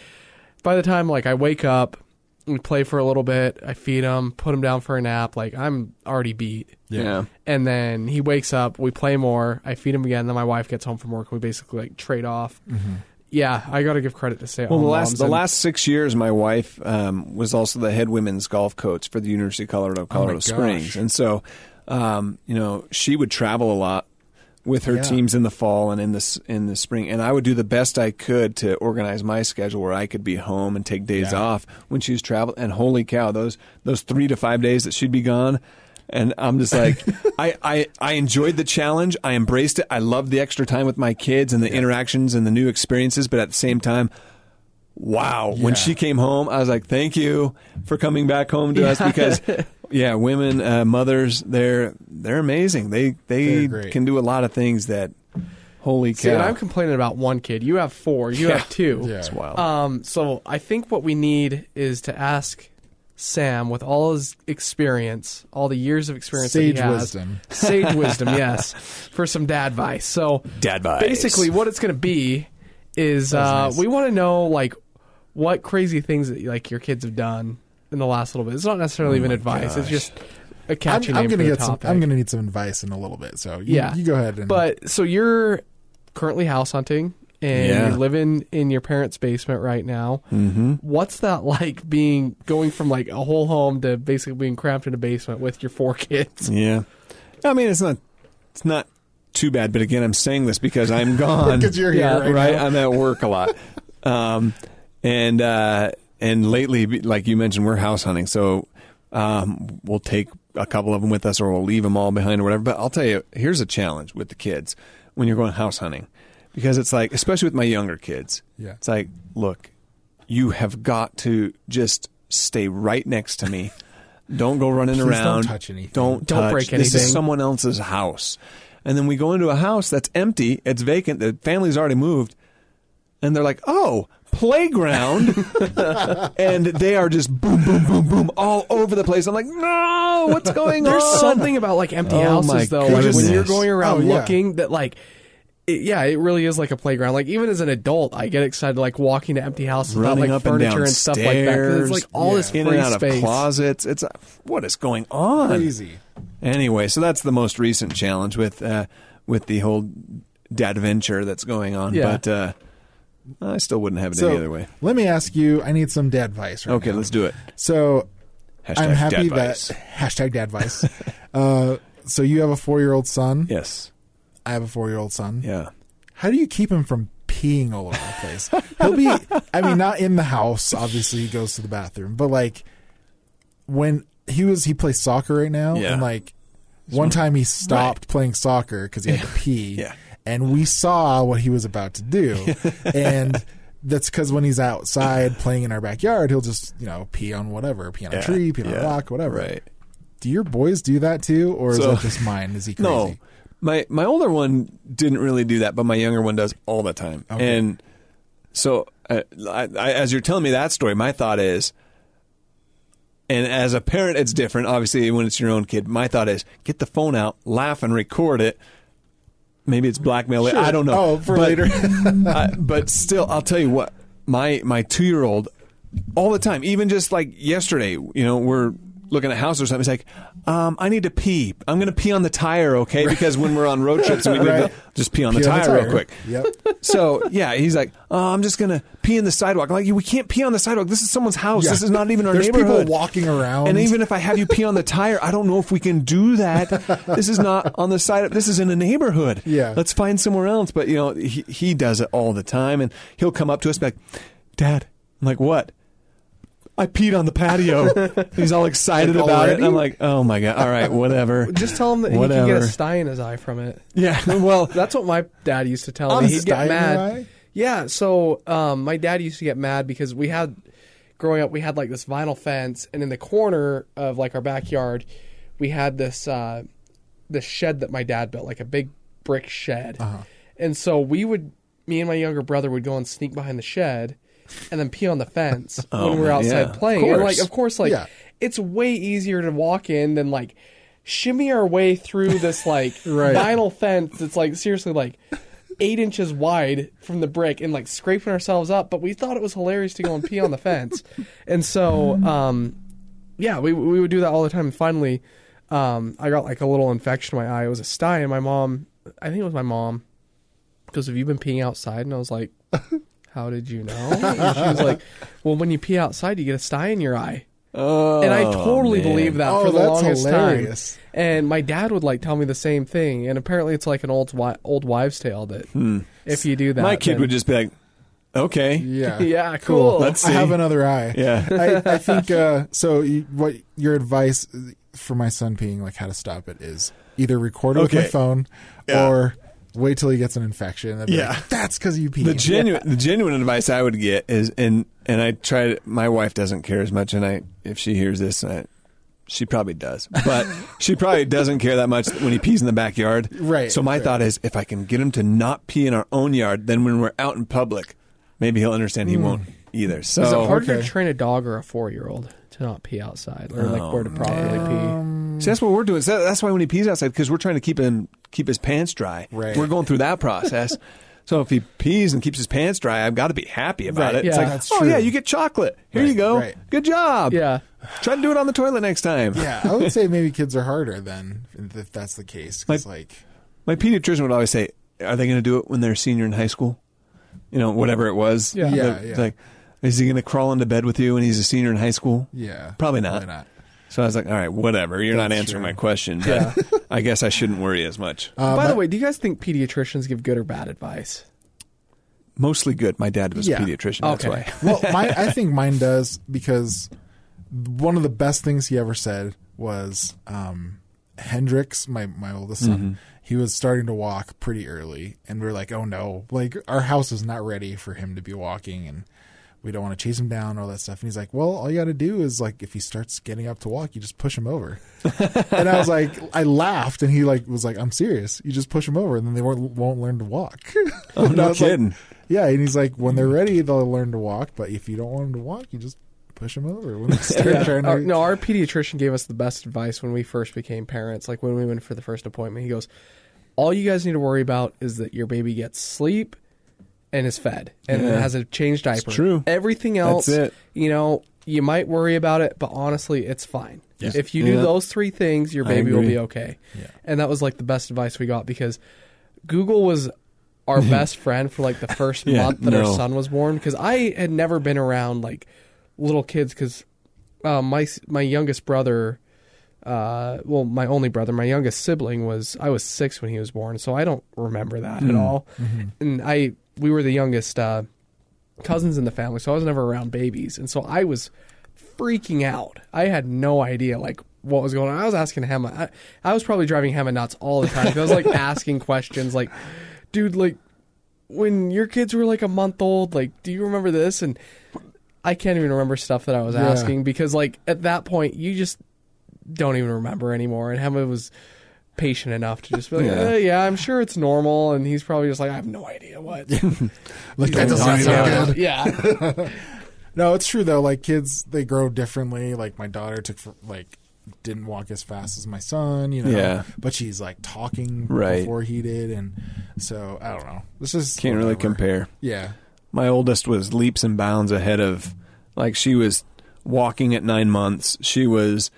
by the time like I wake up we play for a little bit I feed him put him down for a nap like I'm already beat Yeah. and then he wakes up we play more I feed him again then my wife gets home from work and we basically like trade off yeah I got to give credit to stay at Well, the last the last six years, my wife um, was also the head women's golf coach for the University of Colorado, Colorado gosh. Springs, and so um, you know she would travel a lot with her Yeah. teams in the fall and in the in the spring, and I would do the best I could to organize my schedule where I could be home and take days Yeah. off when she was traveling. And holy cow, those those three to five days that she'd be gone. And I'm just like, I, I, I enjoyed the challenge. I embraced it. I loved the extra time with my kids and the interactions and the new experiences. But at the same time, wow. When she came home, I was like, thank you for coming back home to us because, yeah, women, uh, mothers, they're they're amazing. They they can do a lot of things that, holy See, cow, I'm complaining about one kid you have four you Yeah. have two Yeah. it's wild. Um, so I think what we need is to ask Sam, with all his experience, all the years of experience Sage that he has, wisdom. sage wisdom, yes, for some dad advice. So Dad advice. basically, what it's going to be is uh, nice. we want to know like what crazy things that like your kids have done in the last little bit. It's not necessarily even advice; it's just a I'm, catchy I'm name gonna for the get some. I'm gonna need some advice in a little bit. So you, yeah, you go ahead and. But so you're currently house hunting and Yeah. you're living in your parents' basement right now. Mm-hmm. What's that like being going from like a whole home to basically being cramped in a basement with your four kids? yeah, I mean, it's not it's not too bad. But again, I'm saying this because I'm gone. because you're here Yeah, right, right? I'm at work a lot, um, and uh, and lately, like you mentioned, we're house hunting, so um, we'll take a couple of them with us, or we'll leave them all behind, or whatever. But I'll tell you, here's a challenge with the kids when you're going house hunting, because it's like, especially with my younger kids, Yeah. it's like, look, you have got to just stay right next to me. Don't go running Please don't around. touch anything. Don't Don't touch. break anything. This is someone else's house. And then we go into a house that's empty, it's vacant, the family's already moved, and they're like, "Oh, playground," and they are just boom, boom, boom, boom all over the place. I'm like, "No, what's going There's on?" There's something about like empty Oh houses though, like when you're going around Oh, yeah. looking that like. It, yeah, it really is like a playground. Like even as an adult, I get excited like walking to empty houses without running like up and furniture down and stuff like that. 'cause it's like all Yeah. this in free and out space. of closets. It's uh, what is going on? Crazy. Anyway, so that's the most recent challenge with uh, with the whole dad venture that's going on. Yeah. But uh, I still wouldn't have it So any other way. let me ask you. I need some dad advice. Right Okay, now. let's do it. So Hashtag I'm happy dad that advice. hashtag dad advice. uh, so you have a four year old son. yes, I have a four year old son. yeah. How do you keep him from peeing all over the place? He'll be. I mean, not in the house. Obviously, he goes to the bathroom, but like when he was, he plays soccer right now, Yeah. and like one time he stopped playing soccer because he had to pee. Yeah. and we saw what he was about to do, and. That's because when he's outside playing in our backyard, he'll just you know pee on whatever, pee on a tree, pee on yeah, a rock, whatever. Right. Do your boys do that too, or is that just mine? Is he crazy? No, my my older one didn't really do that, but my younger one does all the time. Okay. And so, uh, I, I, as you're telling me that story, my thought is, and as a parent, it's different. Obviously, when it's your own kid, my thought is get the phone out, laugh, and record it. Maybe it's blackmail. Sure. I don't know. Oh, for But- later. I- but still, I'll tell you what. My my two year old, all the time, even just like yesterday, you know, we're looking at a house or something. He's like, um, "I need to pee. I'm going to pee on the tire, okay? Because when we're on road trips, and we need to just pee on Pee the on tire, real quick." Yep. So yeah, he's like, oh, "I'm just going to pee in the sidewalk." I'm like, "We can't pee on the sidewalk. This is someone's house. Yeah. This is not even our There's people neighborhood." walking around. And even if I have you pee on the tire, I don't know if we can do that. This is not on the side. Of, this is in a neighborhood. Yeah. let's find somewhere else. But you know, he he does it all the time, and he'll come up to us and be like, "Dad," I'm like, "What?" I peed on the patio. He's all excited Like, about it. already? I'm like, "Oh my god! All right, whatever." Just tell him that he Whatever. can get a sty in his eye from it. Yeah. Well, That's what my dad used to tell me. He'd get mad. Yeah, so um, my dad used to get mad because we had growing up we had like this vinyl fence and in the corner of like our backyard we had this uh, the shed that my dad built, like a big brick shed. Uh-huh. And so we would, me and my younger brother would go and sneak behind the shed, and then pee on the fence Oh, when we're outside yeah, playing. And like, of course, like Yeah. it's way easier to walk in than like shimmy our way through this like Right. vinyl fence that's like seriously like eight inches wide from the brick and like scraping ourselves up. But we thought it was hilarious to go and pee on the fence, and so um, yeah, we we would do that all the time. And finally, um, I got like a little infection in my eye. It was a sty, and my mom, I think it was my mom, because "Have you been peeing outside?" And I was like, "How did you know?" And she was like, "Well, when you pee outside, you get a sty in your eye." Oh, and I totally man. believed that Oh, for the that's longest hilarious. time. And my dad would like tell me the same thing. And apparently, it's like an old wi- old wives' tale that if you do that, Hmm. My kid then- would just be like, "Okay, Yeah. yeah, cool. Let's see. I have another eye. yeah." I, I think uh, so. You, what your advice for my son peeing, like how to stop it, is either record it with my phone Yeah. or wait till he gets an infection. and Yeah. like, that's because you pee. The genuine, the genuine advice I would get is, and and I try. To, my wife doesn't care as much, and I, if she hears this, I, she probably does, but she probably doesn't care that much when he pees in the backyard. Right, So my right. thought is, if I can get him to not pee in our own yard, then when we're out in public, maybe he'll understand he hmm. won't either. So Is it harder okay. to train a dog or a four year old to not pee outside or like where to oh, properly pee? See, that's what we're doing. So that's why when he pees outside, because we're trying to keep him keep his pants dry. Right. We're going through that process. so if he pees and keeps his pants dry, I've got to be happy about Right. it. It's Yeah. like, That's oh true. yeah, you get chocolate. Here Right, you go. right. Good job. Yeah. Try to do it on the toilet next time. yeah, I would say maybe kids are harder then if that's the case. 'cause, like, My pediatrician would always say, "Are they going to do it when they're a senior in high school? You know, whatever it was. Yeah. Yeah, It's yeah. Like, is he going to crawl into bed with you when he's a senior in high school? yeah, Probably not. Probably not. So I was like, all right, whatever. You're not answering true. my question. But I guess I shouldn't worry as much. Uh, By the way, do you guys think pediatricians give good or bad advice? Mostly good. My dad was Yeah. a pediatrician. That's Okay. why. well, my I think mine does because one of the best things he ever said was um, Hendrix, my my oldest son. Mm-hmm. He was starting to walk pretty early, and we are like, "Oh no! Like our house is not ready for him to be walking, and we don't want to chase him down, all that stuff." And he's like, "Well, all you got to do is like if he starts getting up to walk, you just push him over." and I was like, I laughed, and he like was like, "I'm serious. You just push him over, and then they won't won't learn to walk." Oh, I no was like, kidding. yeah, and he's like, when they're ready, they'll learn to walk. But if you don't want them to walk, you just push them over. When they start Yeah. trying to, Our- no, our pediatrician gave us the best advice when we first became parents. Like when we went for the first appointment, he goes, "All you guys need to worry about is that your baby gets sleep and is fed and Yeah. has a changed diaper. true. Everything else, That's it. you know, you might worry about it, but honestly, it's fine. If you do Yeah. those three things, your baby will be okay." And that was like the best advice we got because Google was our best friend for like the first Yeah, month that our son was born because I had never been around like little kids because uh, my my youngest brother, uh, well, my only brother, my youngest sibling was I was six when he was born, so I don't remember that Hmm. at all. Mm-hmm. And I we were the youngest uh, cousins in the family, so I was never around babies, and so I was freaking out. I had no idea like what was going on. I was asking Hema. I, I was probably driving Hema nuts all the time. I was like asking questions like, dude, like when your kids were like a month old, like, do you remember this? And I can't even remember stuff that I was Yeah. asking because, like, at that point, you just don't even remember anymore. And Hema was patient enough to just be like, Yeah. yeah, yeah I'm sure it's normal. And he's probably just like, I have no idea what. like that doesn't sound good. Yeah. No, it's true though. Like kids, they grow differently. Like my daughter took for, like didn't walk as fast as my son. You know, Yeah. but she's like talking Right. before he did, and so I don't know. This is Can't really compare. Yeah, My oldest was leaps and bounds ahead of, like, she was walking at nine months. She was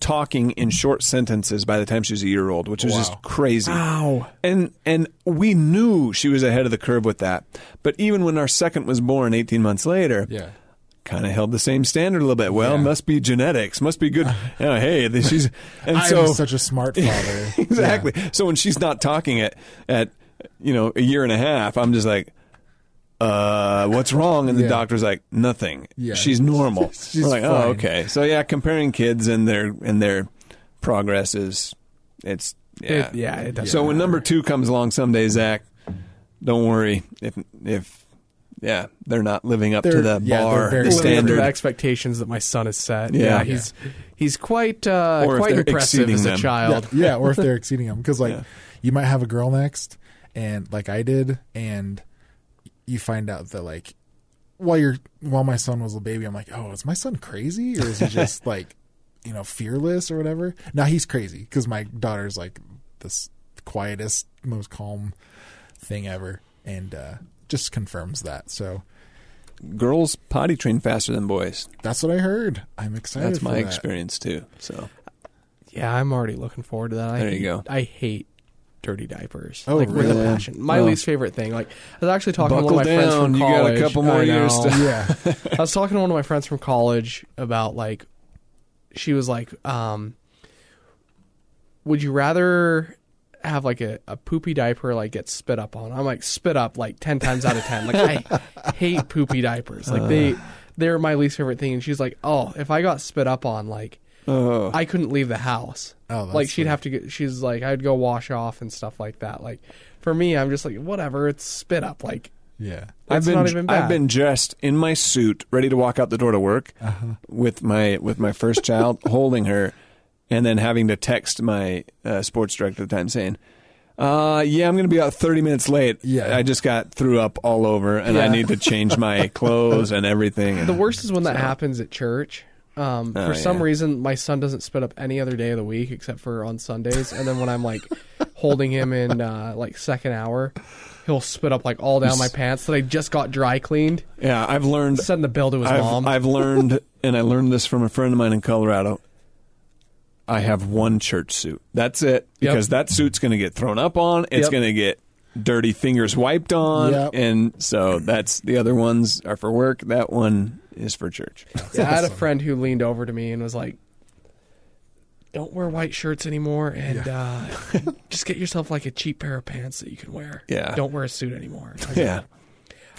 talking in short sentences by the time she was a year old, which was just crazy. Wow. And and we knew she was ahead of the curve with that. But even when our second was born 18 months later, yeah. kind of held the same standard a little bit. Well, Yeah. must be genetics, must be good. Hey, this- she's and I so such a smart father. exactly. Yeah. So when she's not talking at at you know a year and a half, I'm just like, uh, what's wrong? And the Yeah. doctor's like, nothing. Yeah. she's normal. She's like, fine. oh, okay. So yeah, comparing kids and their and their progress is it's yeah It- yeah, it doesn't So when number two comes along someday, Zach, don't worry if if yeah they're not living up to They're- the yeah, bar, very the Living up to standard. expectations that my son has set. Yeah. he's He's quite uh, quite impressive as a them. child. Yeah, yeah, or if they're exceeding them, because like Yeah. you might have a girl next, and like I did, and you find out that like while you're while my son was a baby, I'm like, oh, is my son crazy or is he just like you know fearless or whatever? Now he's crazy because my daughter's like this quietest, most calm thing ever, and uh, just confirms that. So Girls potty train faster than boys. that's what I heard. I'm excited. That's for my that. experience too. So Yeah, I'm already looking forward to that. I There you hate, go. I hate dirty diapers. Oh, like with a really? passion. My Oh. least favorite thing. Like I was actually talking to one of my friends down, from you got a college. couple more years to- Yeah, I was talking to one of my friends from college about like she was like, um, would you rather have like a, a poopy diaper like get spit up on? I'm like spit up like ten times out of ten. Like I hate poopy diapers. Like they they're my least favorite thing. And she's like, Oh, if I got spit up on, like Oh. I couldn't leave the house. Oh, that's like she'd sweet. have to get. She's like, I'd go wash off and stuff like that. Like for me, I'm just like, whatever. It's spit up. Like yeah. I've been not even bad. I've been dressed in my suit, ready to walk out the door to work Uh-huh. with my with my first child, holding her, and then having to text my uh, sports director at the time saying, uh, "Yeah, I'm going to be out 30 minutes late. Yeah. I just got threw up all over, and I need to change my clothes and everything." the worst is when that happens at church. Um, Oh, for some yeah. reason, my son doesn't spit up any other day of the week except for on Sundays. And then when I'm like holding him in uh, like second hour, he'll spit up like all down my pants that I just got dry cleaned. Yeah, I've learned. Send the bill to his I've, mom. I've learned, and I learned this from a friend of mine in Colorado. I have one church suit. That's it. Yep. Because that suit's going to get thrown up on. It's Yep. going to get dirty fingers wiped on. Yep. And so that's the other ones are for work. That one is for church. Yeah, I had a friend who leaned over to me and was like, "Don't wear white shirts anymore, and uh, just get yourself like a cheap pair of pants that you can wear. Yeah. don't wear a suit anymore." I was like, Yeah.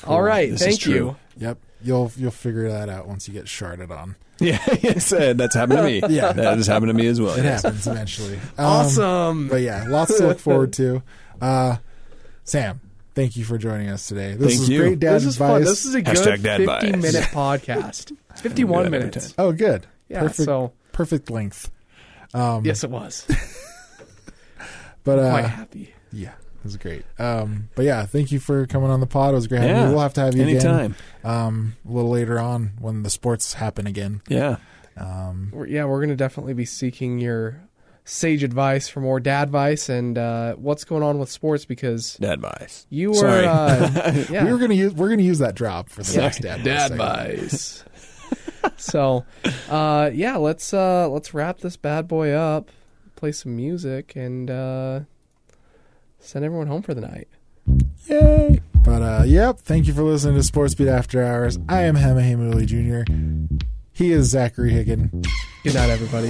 All right, This thank you. Yep. You'll you'll figure that out once you get sharded on. Yeah. yes, uh, that's happened to me. Yeah. That has happened to me as well. It yes. happens eventually. Um, Awesome. But yeah, lots to look forward to. Uh, Sam, thank you for joining us today. This Thank is you. great dad this is fun. This is a good Hashtag dad 50 bias. minute podcast. 51 Good minutes. oh, good. Yeah, perfect. so- perfect length. Um, Yes, it was. but uh, Quite happy. yeah, it was great. Um, but yeah, thank you for coming on the pod. It was great having Yeah. you. We'll have to have you Anytime. again. Um, a little later on when the sports happen again. Yeah. Um, We're- yeah, we're going to definitely be seeking your sage advice for more dad advice and uh, what's going on with sports because Dad advice. you were. Uh, yeah. We were gonna use we're gonna use that drop for the next dad. dad advice. so, uh, yeah, let's uh, let's wrap this bad boy up, play some music, and uh, send everyone home for the night. Yay! But uh, yep, thank you for listening to Sports Beat After Hours. I am Hema Heimuli Jr. He is Zachary Higgin. Good night, everybody.